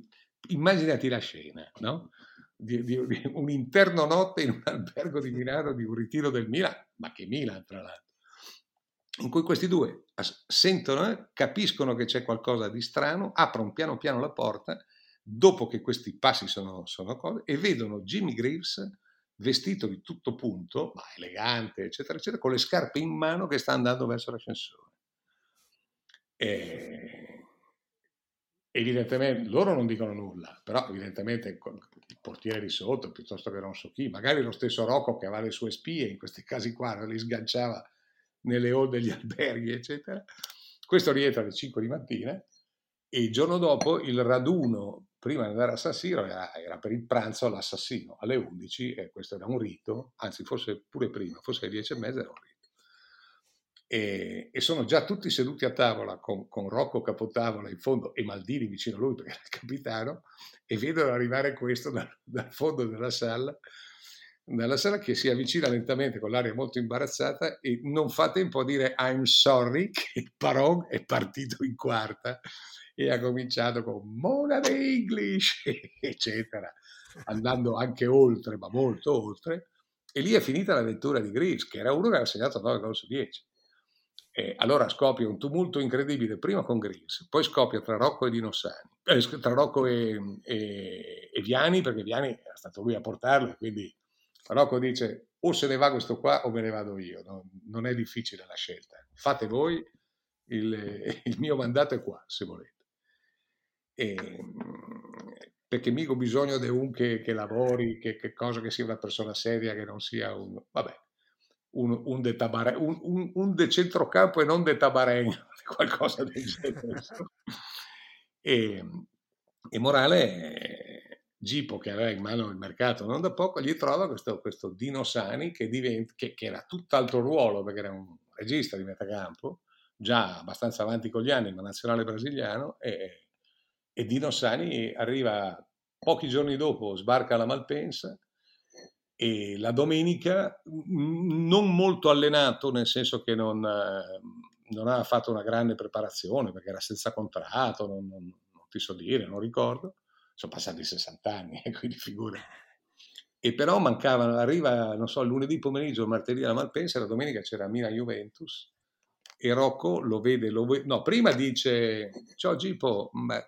immaginati la scena, no? Di, di, di, un interno notte in un albergo di Milano di un ritiro del Milan, ma che Milan tra l'altro, in cui questi due sentono, eh, capiscono che c'è qualcosa di strano, aprono piano piano la porta, dopo che questi passi sono, sono cose, e vedono Jimmy Greaves vestito di tutto punto, ma elegante, eccetera, eccetera, con le scarpe in mano che sta andando verso l'ascensore. E evidentemente loro non dicono nulla, però evidentemente il portiere di sotto, piuttosto che non so chi, magari lo stesso Rocco che aveva le sue spie, in questi casi qua li sganciava nelle hall degli (laughs) alberghi, eccetera. Questo rientra alle 5 di mattina e il giorno dopo il raduno, prima di andare a San Siro, era, era per il pranzo all'assassino alle 11 e questo era un rito, anzi forse pure prima, forse alle 10 e mezza era un rito. E, e, sono già tutti seduti a tavola con, con, Rocco Capotavola in fondo e Maldini vicino a lui perché era il capitano e vedono arrivare questo dal, dal fondo della sala, dalla sala che si avvicina lentamente con l'aria molto imbarazzata e non fa tempo a dire I'm sorry (laughs) che Paron è partito in quarta e ha cominciato con Mona de English (laughs) eccetera andando anche oltre ma molto oltre e lì è finita l'avventura di Greaves che era uno che aveva segnato 9 gol su 10 e allora scoppia un tumulto incredibile, prima con Grills, poi scoppia tra Rocco e Dinossani, eh, tra Rocco e, e, e, Viani, perché Viani era stato lui a portarlo, quindi Rocco dice o se ne va questo qua o me ne vado io, no? non è difficile la scelta, fate voi, il, il mio mandato è qua, se volete. E, perché mica ho bisogno di un che, che lavori, che, che, cosa che sia una persona seria, che non sia un... Vabbè, un, un, de, tabare, un, un, un de centrocampo e non de tabaregno, (laughs) qualcosa del genere. (laughs) e, e Morale, Gipo, che aveva in mano il mercato non da poco, gli trova questo, questo Dino Sani che, diventa, che, che era tutt'altro ruolo perché era un regista di metacampo, già abbastanza avanti con gli anni, ma nazionale brasiliano, e, e Dino Sani arriva pochi giorni dopo, sbarca alla Malpensa e la domenica non molto allenato, nel senso che non, non aveva fatto una grande preparazione perché era senza contratto, non, non, non, ti so dire, non ricordo, sono passati 60 anni, quindi figura. E però mancava, arriva, non so, lunedì pomeriggio, martedì alla Malpensa, la domenica c'era Milan Juventus e Rocco lo vede, lo vede, no, prima dice, ciao Gipo, ma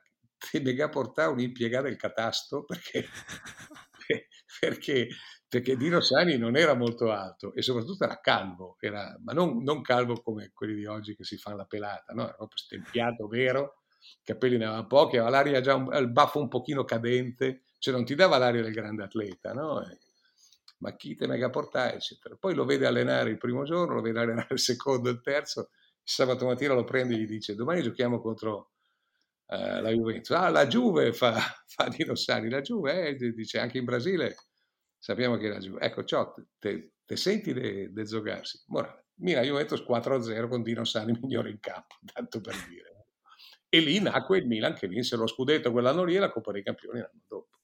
ti mega portare un impiegato del catasto perché, (laughs) perché perché Dino Sani non era molto alto e soprattutto era calvo, era, ma non, non, calvo come quelli di oggi che si fanno la pelata, no? era proprio stempiato, vero, capelli ne aveva pochi, aveva l'aria già, un, il baffo un pochino cadente, cioè non ti dava l'aria del grande atleta, no? E, ma chi te mega portare, eccetera. Poi lo vede allenare il primo giorno, lo vede allenare il secondo, il terzo, il sabato mattina lo prende e gli dice domani giochiamo contro eh, la Juventus. Ah, la Juve fa, (laughs) fa Dino Sani, la Juve, eh, dice anche in Brasile sappiamo che era giù. Ecco, ciò te, te senti de, de giocarsi. Morale. Milan Juventus 4-0 con Dino Sani (laughs) migliore in campo, tanto per dire. E lì nacque il Milan che vinse lo scudetto quell'anno lì e la Coppa dei Campioni l'anno dopo.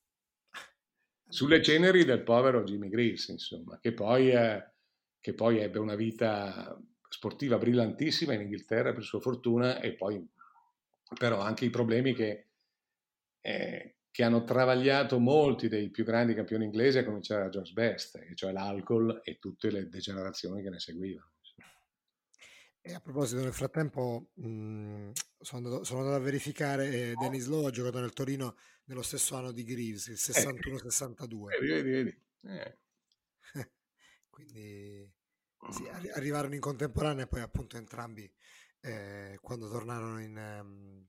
sulle ceneri del povero Jimmy Greaves, insomma, che poi, eh, che poi ebbe una vita sportiva brillantissima in Inghilterra per sua fortuna e poi però anche i problemi che, eh, che hanno travagliato molti dei più grandi campioni inglesi, a cominciare da George Best, cioè l'alcol e tutte le degenerazioni che ne seguivano. E a proposito, nel frattempo mh, mhmm, sono, andato, sono, andato, a verificare e Dennis Lowe ha giocato nel Torino nello stesso anno di Greaves, il 61-62. Eh, vedi, vedi. Eh. (laughs) Quindi sì, arri- arrivarono in contemporanea e poi appunto entrambi eh, quando tornarono in... Um,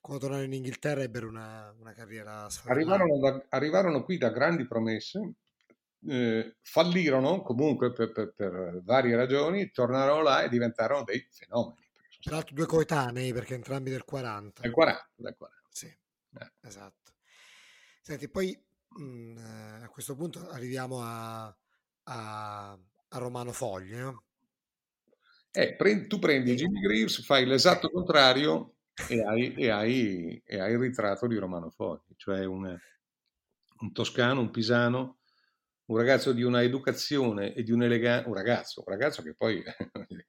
quando tornarono in Inghilterra ebbero una, una carriera arrivarono, arrivarono qui da grandi promesse eh, fallirono comunque per, per, per, varie ragioni, tornarono là e diventarono dei fenomeni. Peraltro due coetanei perché entrambi del 40. Del 40, del 40. Sì, eh. esatto. Senti, poi mh, mm, eh, a questo punto arriviamo a, a, a Romano Fogli, no? Eh, prendi, tu prendi Jimmy Greaves, fai l'esatto (laughs) contrario e hai, e hai, e hai il ritratto di Romano Fogli, cioè un, un toscano, un pisano un ragazzo di una educazione e di un'eleganza, un ragazzo, un ragazzo che poi (laughs)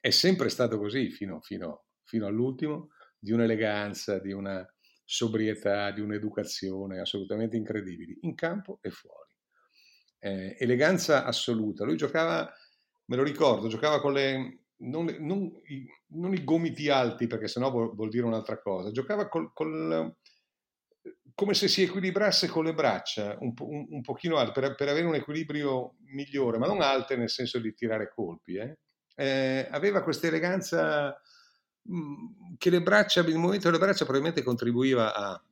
è sempre stato così fino, fino, fino all'ultimo, di un'eleganza, di una sobrietà, di un'educazione assolutamente incredibili, in campo e fuori. Eh, eleganza assoluta. Lui giocava, me lo ricordo, giocava con le... Non, non, i, non i gomiti alti, perché sennò vuol, vuol dire un'altra cosa, giocava col, col come se si equilibrasse con le braccia un, un, un pochino alte per, per, avere un equilibrio migliore, ma non alte nel senso di tirare colpi. Eh? Eh, aveva questa eleganza mh, mm, che le braccia, il movimento delle braccia probabilmente contribuiva, a,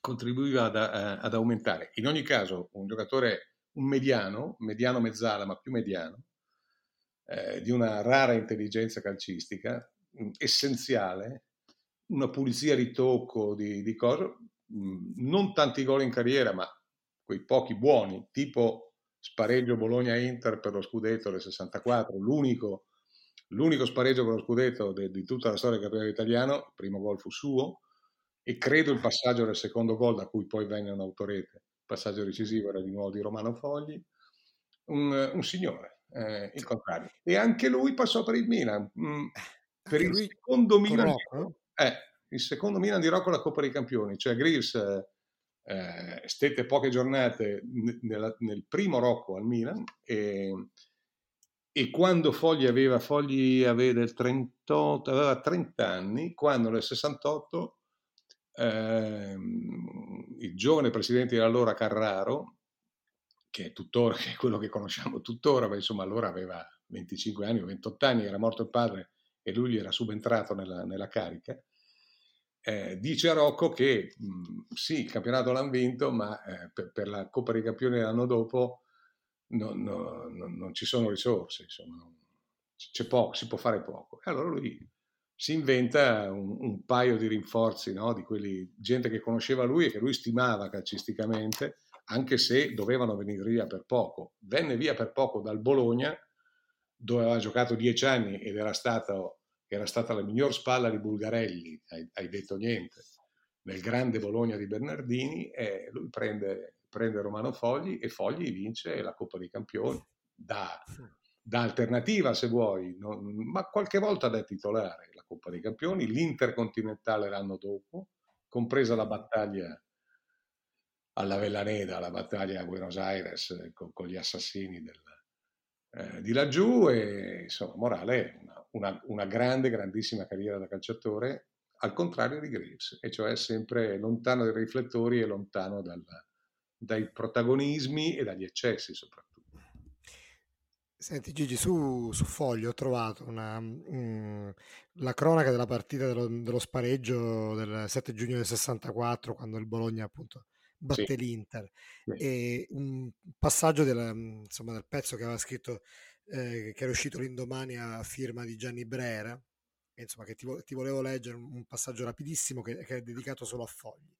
contribuiva ad, a, ad, aumentare. In ogni caso, un giocatore, un mediano, mediano mezzala, ma più mediano, eh, di una rara intelligenza calcistica, mh, mm, essenziale, una pulizia di tocco, di, di cose, Mhmm, non tanti gol in carriera, ma quei pochi buoni, tipo spareggio Bologna-Inter per lo scudetto del 64, l'unico, l'unico spareggio per lo scudetto de, di tutta la storia del campionato italiano, il primo gol fu suo, e credo il passaggio del secondo gol, da cui poi venne un'autorete, il passaggio decisivo era di nuovo di Romano Fogli, un, un signore, eh, il contrario. E anche lui passò per il Milan, mm, per il secondo Milan. Eh, il secondo Milan di Rocco la Coppa dei Campioni, cioè Greaves eh, stette poche giornate nella, nel primo Rocco al Milan e, e quando Fogli aveva, Fogli aveva, 38, aveva 30 anni, quando nel 68 eh, il giovane presidente dell'allora Carraro, che è tuttora che è quello che conosciamo tuttora, ma insomma allora aveva 25 anni o 28 anni, era morto il padre e lui gli era subentrato nella, nella carica, eh, dice a Rocco che mh, sì, il campionato l'hanno vinto, ma eh, per, per, la Coppa dei Campioni l'anno dopo no, no, no, non ci sono risorse, insomma, c'è poco, si può fare poco. E allora lui si inventa un, un paio di rinforzi, no? di quelli, gente che conosceva lui e che lui stimava calcisticamente, anche se dovevano venire via per poco. Venne via per poco dal Bologna, dove aveva giocato dieci anni ed era stato era stata la miglior spalla di Bulgarelli, hai, hai detto niente, nel grande Bologna di Bernardini, e lui prende, prende Romano Fogli e Fogli vince la Coppa dei Campioni da, da alternativa se vuoi, non, ma qualche volta da titolare la Coppa dei Campioni, l'Intercontinentale l'anno dopo, compresa la battaglia alla Vellaneda, la battaglia a Buenos Aires con, con gli assassini del, eh, di laggiù e insomma morale una, una, una, grande grandissima carriera da calciatore al contrario di Graves e cioè sempre lontano dai riflettori e lontano dal, dai protagonismi e dagli eccessi soprattutto. Senti Gigi, su, su Foglio ho trovato una, um, la cronaca della partita dello, dello, spareggio del 7 giugno del 64 quando il Bologna appunto batte sì. l'Inter. Sì. E un passaggio della, mhmm, insomma, del pezzo che aveva scritto, eh, che era uscito l'indomani a firma di Gianni Brera, e, insomma, che ti, ti, volevo leggere un passaggio rapidissimo che, che, è dedicato solo a Fogli.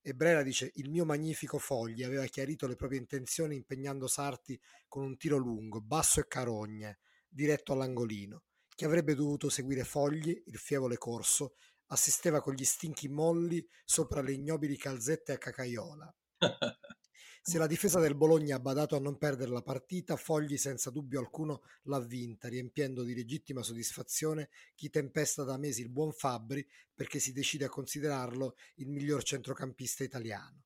E Brera dice: Il mio magnifico Fogli aveva chiarito le proprie intenzioni impegnando Sarti con un tiro lungo, basso e carogne, diretto all'angolino. Chi avrebbe dovuto seguire Fogli, il fievole corso, assisteva con gli stinchi molli sopra le ignobili calzette a cacaiola. Se la difesa del Bologna ha badato a non perdere la partita, Fogli senza dubbio alcuno l'ha vinta, riempiendo di legittima soddisfazione chi tempesta da mesi il buon Fabbri perché si decide a considerarlo il miglior centrocampista italiano.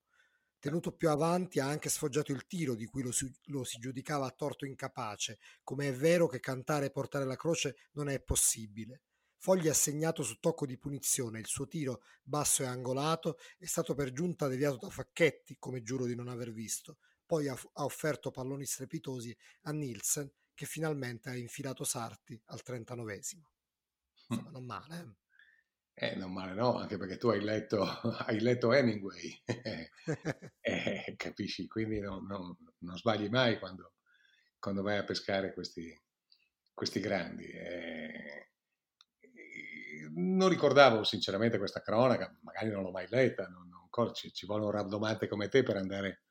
Tenuto più avanti ha anche sfoggiato il tiro di cui lo si, lo si giudicava a torto incapace, come è vero che cantare e portare la croce non è possibile. Fogli ha segnato su tocco di punizione, il suo tiro basso e angolato è stato per giunta deviato da Facchetti, come giuro di non aver visto. Poi ha, ha offerto palloni strepitosi a Nielsen, che finalmente ha infilato Sarti al 39esimo. Insomma, non male, eh? Eh, non male no, anche perché tu hai letto, (laughs) hai letto Hemingway, (laughs) eh, capisci? Quindi non, non, non, sbagli mai quando, quando vai a pescare questi, questi grandi. Eh, non ricordavo sinceramente questa cronaca, magari non l'ho mai letta, non, non, ci, ci vuole un rabdomante come te per andare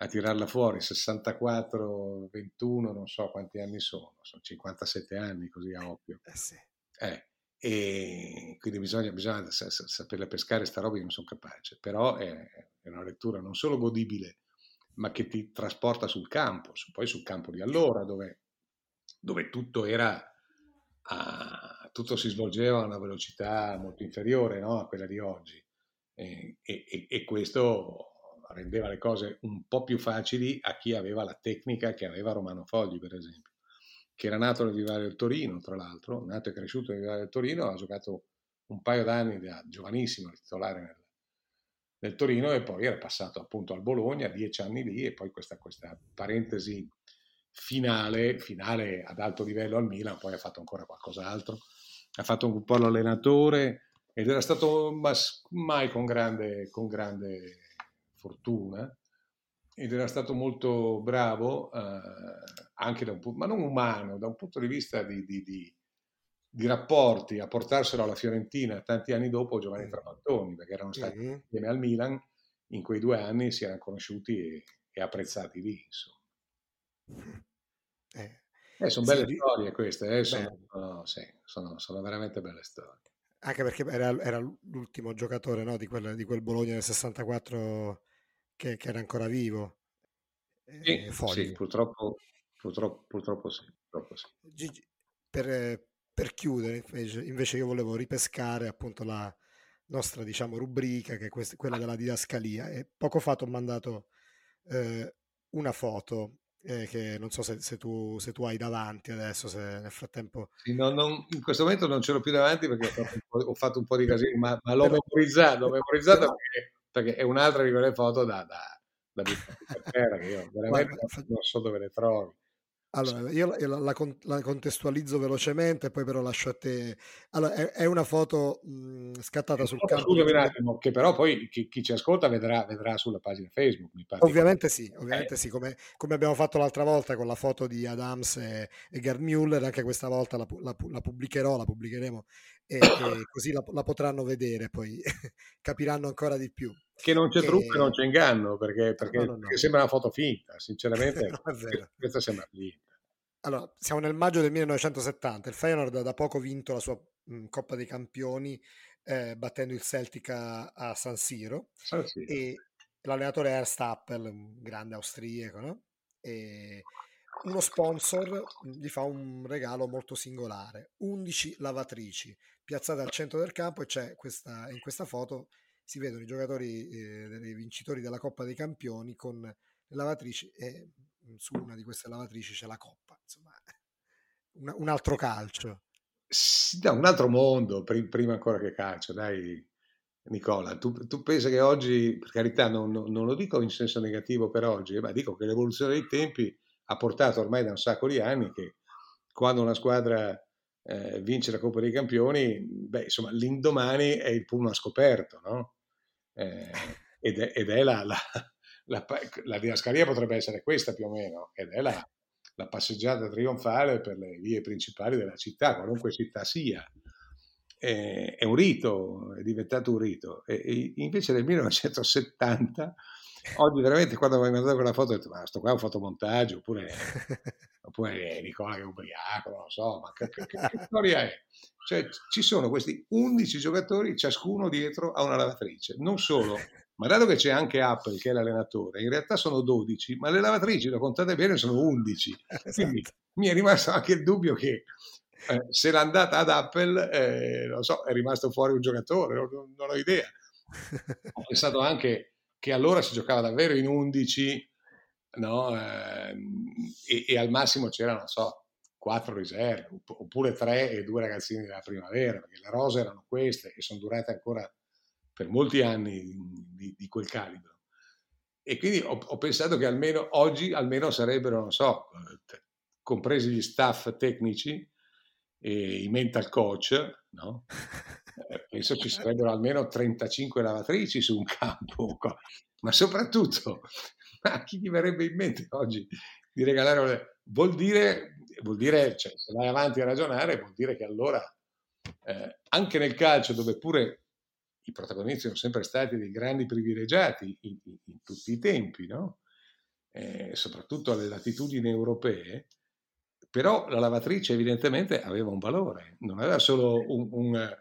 a tirarla fuori, 64, 21, non so quanti anni sono, sono 57 anni così a occhio. Eh sì. Eh, e quindi bisogna, bisogna saperla pescare sta roba, io non sono capace, però è, è, una lettura non solo godibile, ma che ti trasporta sul campo, poi sul campo di allora, dove, dove tutto era a, tutto si svolgeva a una velocità molto inferiore no? a quella di oggi e, e, e, questo rendeva le cose un po' più facili a chi aveva la tecnica che aveva Romano Fogli per esempio che era nato nel Vivario del Torino tra l'altro nato e cresciuto nel Vivario del Torino ha giocato un paio d'anni da giovanissimo titolare nel, nel Torino e poi era passato appunto al Bologna dieci anni lì e poi questa, questa parentesi finale, finale ad alto livello al Milan, poi ha fatto ancora qualcos'altro, ha fatto un po' l'allenatore ed era stato mai con grande, con grande fortuna ed era stato molto bravo eh, anche da un punto, ma non umano, da un punto di vista di, di, di, di, rapporti, a portarselo alla Fiorentina tanti anni dopo Giovanni mm. Trapattoni, perché erano stati mm-hmm. insieme al Milan, in quei due anni si erano conosciuti e, e apprezzati lì. Insomma. Eh, eh, sono belle sì, storie queste, eh, sono, no, sì, sono, sono, veramente belle storie. Anche perché era, era l'ultimo giocatore no, di, quel, di, quel, Bologna del 64 che, che era ancora vivo. Eh, sì, sì, purtroppo, purtroppo, purtroppo, sì, purtroppo sì. Gigi, per, per, chiudere, invece, io volevo ripescare appunto la nostra diciamo, rubrica, che è questa, quella della didascalia. E poco fa ti ho mandato eh, una foto eh, che non so se, se, tu, se, tu, hai davanti adesso, se nel frattempo... Sì, no, non, in questo momento non ce l'ho più davanti perché ho fatto, ho fatto un po' di casino, ma, ma (laughs) l'ho memorizzato, l'ho memorizzato perché, perché, è un'altra di quelle foto da, da, da terra che io veramente non so dove le trovi. Allora, io la, la, la, contestualizzo velocemente, poi però lascio a te. Allora, è, è una foto mh, scattata sul campo. Scusami un attimo, che però poi chi, chi ci ascolta vedrà, vedrà, sulla pagina Facebook. Mi pare. Ovviamente sì, ovviamente eh. sì, come, come, abbiamo fatto l'altra volta con la foto di Adams e, e Gerd Müller, anche questa volta la, la pubblicherò, la pubblicheremo e, e (coughs) così la, potranno vedere, poi (laughs) capiranno ancora di più. Che non c'è e... trucco e non c'è inganno, perché, perché, no, no, no. perché, sembra una foto finta, sinceramente. (laughs) questa sembra finta. Allora, siamo nel maggio del 1970, il Feyenoord ha da poco vinto la sua mh, Coppa dei Campioni eh, battendo il Celtic a, a San, Siro, San Siro e l'allenatore è Ernst Appel, un grande austriaco, no? e uno sponsor gli fa un regalo molto singolare, 11 lavatrici piazzate al centro del campo e c'è questa, in questa foto si vedono i giocatori, eh, i vincitori della Coppa dei Campioni con le lavatrici e mm, su una di queste lavatrici c'è la Coppa, insomma, (laughs) un, un altro calcio. Sì, no, un altro mondo, prima ancora che calcio, dai Nicola. Tu, tu pensi che oggi, per carità, non, non, lo dico in senso negativo per oggi, ma dico che l'evoluzione dei tempi ha portato ormai da un sacco di anni che quando una squadra eh, vince la Coppa dei Campioni, beh, insomma, l'indomani è il pullman scoperto, no? Eh, ed è, ed è la, la, (laughs) la, la, didascalia potrebbe essere questa più o meno, ed è la, passeggiata trionfale per le vie principali della città, qualunque città sia. È, è un rito, è diventato un rito. E, e invece nel 1970 oggi veramente quando mi hai mandato quella foto ho detto ma sto qua è un fotomontaggio oppure, (laughs) oppure Nicola che è ubriaco non lo so ma che, che, che storia è cioè ci sono questi 11 giocatori ciascuno dietro a una lavatrice non solo ma dato che c'è anche Apple che è l'allenatore, in realtà sono 12, ma le lavatrici, lo contate bene, sono 11. (laughs) Esatto. Quindi mi è rimasto anche il dubbio che eh, se l'è andata ad Apple, eh, non so, è rimasto fuori un giocatore, non, non ho idea. Ho pensato anche che allora si giocava davvero in 11, no? Eh, e, e, al massimo c'erano, non so, quattro riserve, oppure tre e due ragazzini della primavera, perché le rose erano queste e sono durate ancora per molti anni di, di quel calibro. E quindi ho, ho, pensato che almeno oggi almeno sarebbero, non so, compresi gli staff tecnici e i mental coach, no? Eh, penso ci sarebbero almeno 35 lavatrici su un campo, ma soprattutto, a chi gli verrebbe in mente oggi di regalare? Vuol dire, vuol dire cioè, se vai avanti a ragionare, vuol dire che allora, eh, anche nel calcio, dove pure i protagonisti sono sempre stati dei grandi privilegiati in, in, in tutti i tempi, no? eh, soprattutto alle latitudini europee, però la lavatrice evidentemente aveva un valore, non aveva solo un, un,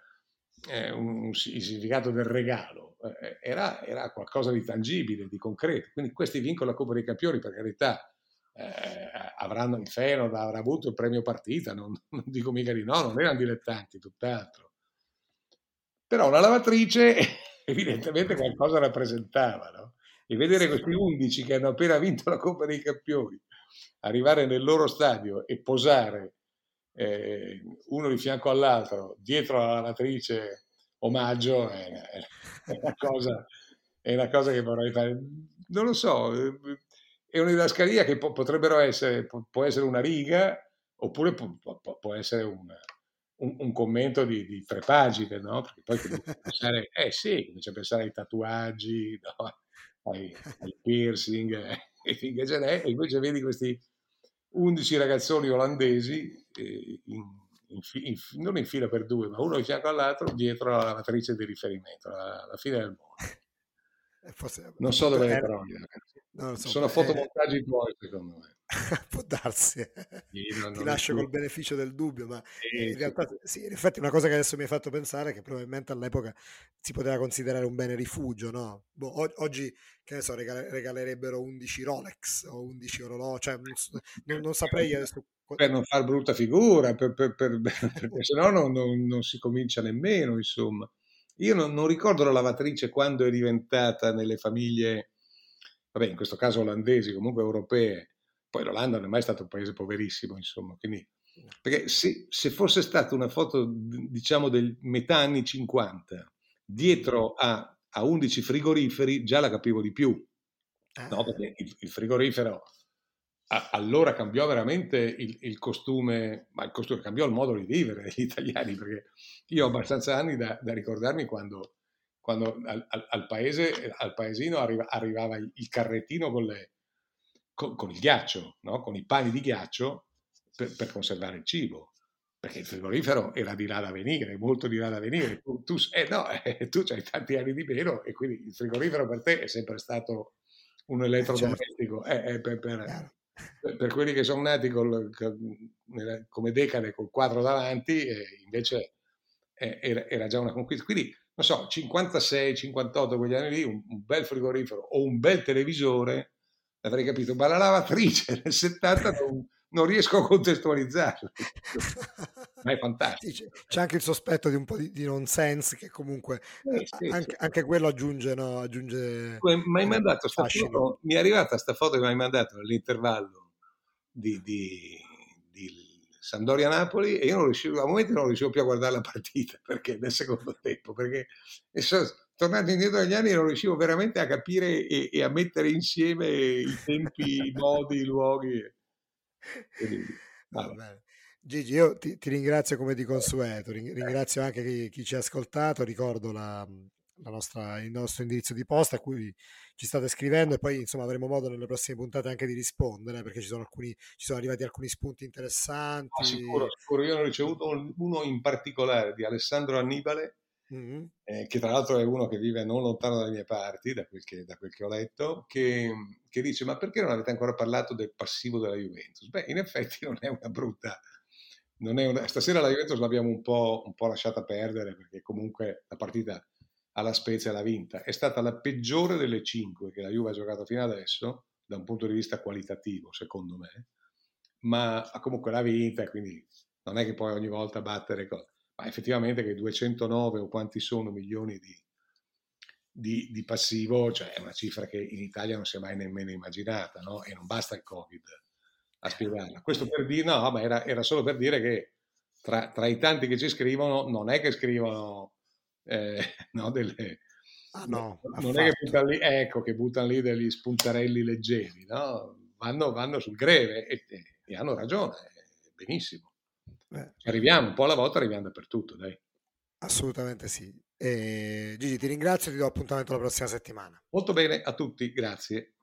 eh, un significato del regalo, eh, era, era, qualcosa di tangibile, di concreto. Quindi questi vincono la Coppa dei Campioni, per carità, eh, avranno il Fenod, avrà avuto il premio partita, non, (laughs) non, dico mica di no, non erano dilettanti, tutt'altro. Però la lavatrice (laughs) evidentemente qualcosa rappresentava, no? E vedere questi 11 che hanno appena vinto la Coppa dei Campioni arrivare nel loro stadio e posare eh, uno di fianco all'altro dietro alla lavatrice omaggio è, è, una cosa, è, una cosa, che vorrei fare. Non lo so, è una didascalia che po- potrebbero essere, può essere una riga oppure può, può essere un, un, un, commento di, di, tre pagine, no? Perché poi comincia a pensare, (laughs) eh sì, comincia a pensare ai tatuaggi, no? ai, ai piercing, eh, e finché ce n'è, e invece vedi questi 11 ragazzoni olandesi, eh, in, in, in, non in fila per due, ma uno di fianco all'altro, dietro la lavatrice di riferimento, alla, alla fine del mondo. (laughs) Eh, forse, non so dove le trovi. So, Sono fotomontaggi tuoi, secondo me. (laughs) Può darsi, sì, non, ti non lascio col beneficio del dubbio, ma sì, in realtà sì, in effetti una cosa che adesso mi hai fatto pensare è che probabilmente all'epoca si poteva considerare un bene rifugio, no? Boh, oggi, che ne so, regalerebbero 11 Rolex o 11 orologi, cioè non, non, saprei adesso... Per non far brutta figura, per, per, per, (laughs) perché se no non, non si comincia nemmeno, insomma. Io non, ricordo la lavatrice quando è diventata nelle famiglie, vabbè, in questo caso olandesi, comunque europee, poi l'Olanda non è mai stato un paese poverissimo, insomma, quindi, perché se, se fosse stata una foto, diciamo, del metà anni 50, dietro a, a 11 frigoriferi, già la capivo di più, no? Ah. Perché il, il frigorifero a, allora cambiò veramente il, il, costume, ma il costume cambiò il modo di vivere degli italiani, perché io ho abbastanza anni da, da ricordarmi quando, quando al, al, paese, al paesino arriva, arrivava il carrettino con le, con, con il ghiaccio, no? con i pani di ghiaccio per, per, conservare il cibo. Perché il frigorifero era di là da venire, molto di là da venire. Tu, tu eh, no, eh, (laughs) tu hai tanti anni di meno e quindi il frigorifero per te è sempre stato un eh, certo. elettrodomestico. Certo. Eh, per, per, per, quelli che sono nati col, come decade col quadro davanti, eh, invece era, era, già una conquista. Quindi, non so, 56, 58, quegli anni lì, un, un bel frigorifero o un bel televisore avrei capito, ma la lavatrice nel 70 non, non riesco a contestualizzarla. (laughs) ma è fantastico. C'è anche il sospetto di un po' di, di nonsense che comunque eh, sì, anche, sì. anche, quello aggiunge, no, aggiunge mi hai mandato sta foto, mi è arrivata questa foto che mi hai mandato all'intervallo di, di, di Sampdoria Napoli e io non riuscivo, a momenti non riuscivo più a guardare la partita (laughs) perché nel secondo tempo, perché tornando indietro negli anni non riuscivo veramente a capire e, e a mettere insieme i tempi, i (laughs) modi, i luoghi. Quindi, Gigi, io ti, ti, ringrazio come di consueto, ringrazio anche chi, chi ci ha ascoltato, ricordo la, la nostra, il nostro indirizzo di posta a cui ci state scrivendo e poi insomma avremo modo nelle prossime puntate anche di rispondere perché ci sono, alcuni, ci sono arrivati alcuni spunti interessanti. Ah, sicuro, sicuro, io ne ho ricevuto uno in particolare di Alessandro Annibale Mm-hmm. Eh, che tra l'altro è uno che vive non lontano dalle mie parti, da quel che, da quel che ho letto, che, che, dice ma perché non avete ancora parlato del passivo della Juventus? Beh, in effetti (laughs) non è una brutta... Non è una... Stasera la Juventus l'abbiamo un po', un po' lasciata perdere perché comunque la partita alla Spezia l'ha vinta. È stata la peggiore delle cinque che la Juve ha giocato fino adesso, da un punto di vista qualitativo, secondo me, ma comunque l'ha vinta quindi non è che poi ogni volta battere cose. Ma effettivamente che 209 o quanti sono milioni di, di, di, passivo, cioè è una cifra che in Italia non si è mai nemmeno immaginata, no? E non basta il Covid a spiegarla. Questo per dire, no, ma era, era solo per dire che tra, tra, i tanti che ci scrivono, non è che scrivono eh, (laughs) no, delle... Ah, no, non è che buttano lì, ecco, che buttano lì degli spuntarelli leggeri, no? Vanno, vanno sul greve e, e, e hanno ragione, benissimo. Eh. Arriviamo un po' alla volta, arriviamo dappertutto, dai. Assolutamente sì. E, Gigi, ti ringrazio e ti do appuntamento la prossima settimana. Molto bene, a tutti, grazie.